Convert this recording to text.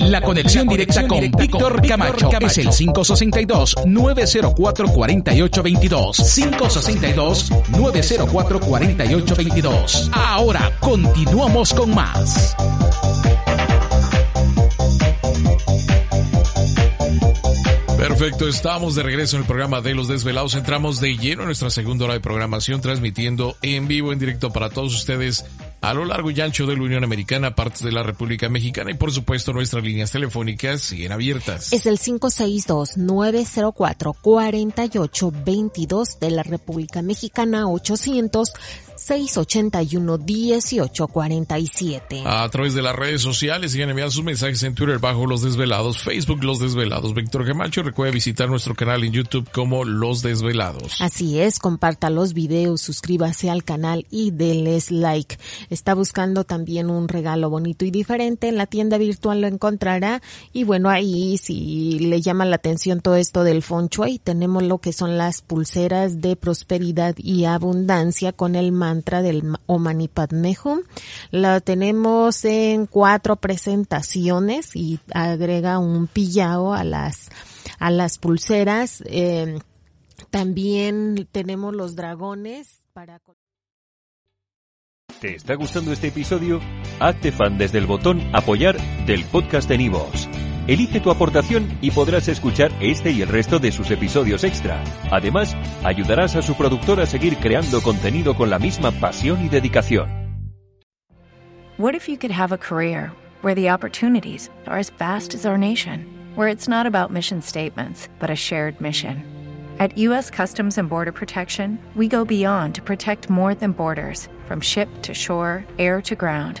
La conexión directa con Víctor Camacho es el 562-904-4822. 562-904-4822. Ahora continuamos con más. Perfecto, estamos de regreso en el programa de Los Desvelados. Entramos de lleno en nuestra segunda hora de programación, transmitiendo en vivo, en directo para todos ustedes a lo largo y ancho de la Unión Americana, partes de la República Mexicana y por supuesto nuestras líneas telefónicas siguen abiertas. Es el 562-904-4822 de la República Mexicana, 800 681-1847. A través de las redes sociales siguen enviando sus mensajes en Twitter bajo Los Desvelados, Facebook Los Desvelados, Víctor Gemacho. Recuerde visitar nuestro canal en YouTube como Los Desvelados. Así es, comparta los videos, suscríbase al canal y denles like. Está buscando también un regalo bonito y diferente. En la tienda virtual lo encontrará. Y bueno, ahí si le llama la atención todo esto del feng shui, tenemos lo que son las pulseras de prosperidad y abundancia con el mantra del Omani Padme Hum. La tenemos en cuatro presentaciones y agrega un pillao a las a las pulseras. Eh, también tenemos los dragones para ¿Te está gustando este episodio? Hazte fan desde el botón apoyar del podcast de Nivos. Elige tu aportación y podrás escuchar este y el resto de sus episodios extra. Además, ayudarás a su productor a seguir creando contenido con la misma pasión y dedicación. What if you could have a career where the opportunities are as vast as our nation, where it's not about mission statements, but a shared mission? At U.S. Customs and Border Protection, we go beyond to protect more than borders from ship to shore, air to ground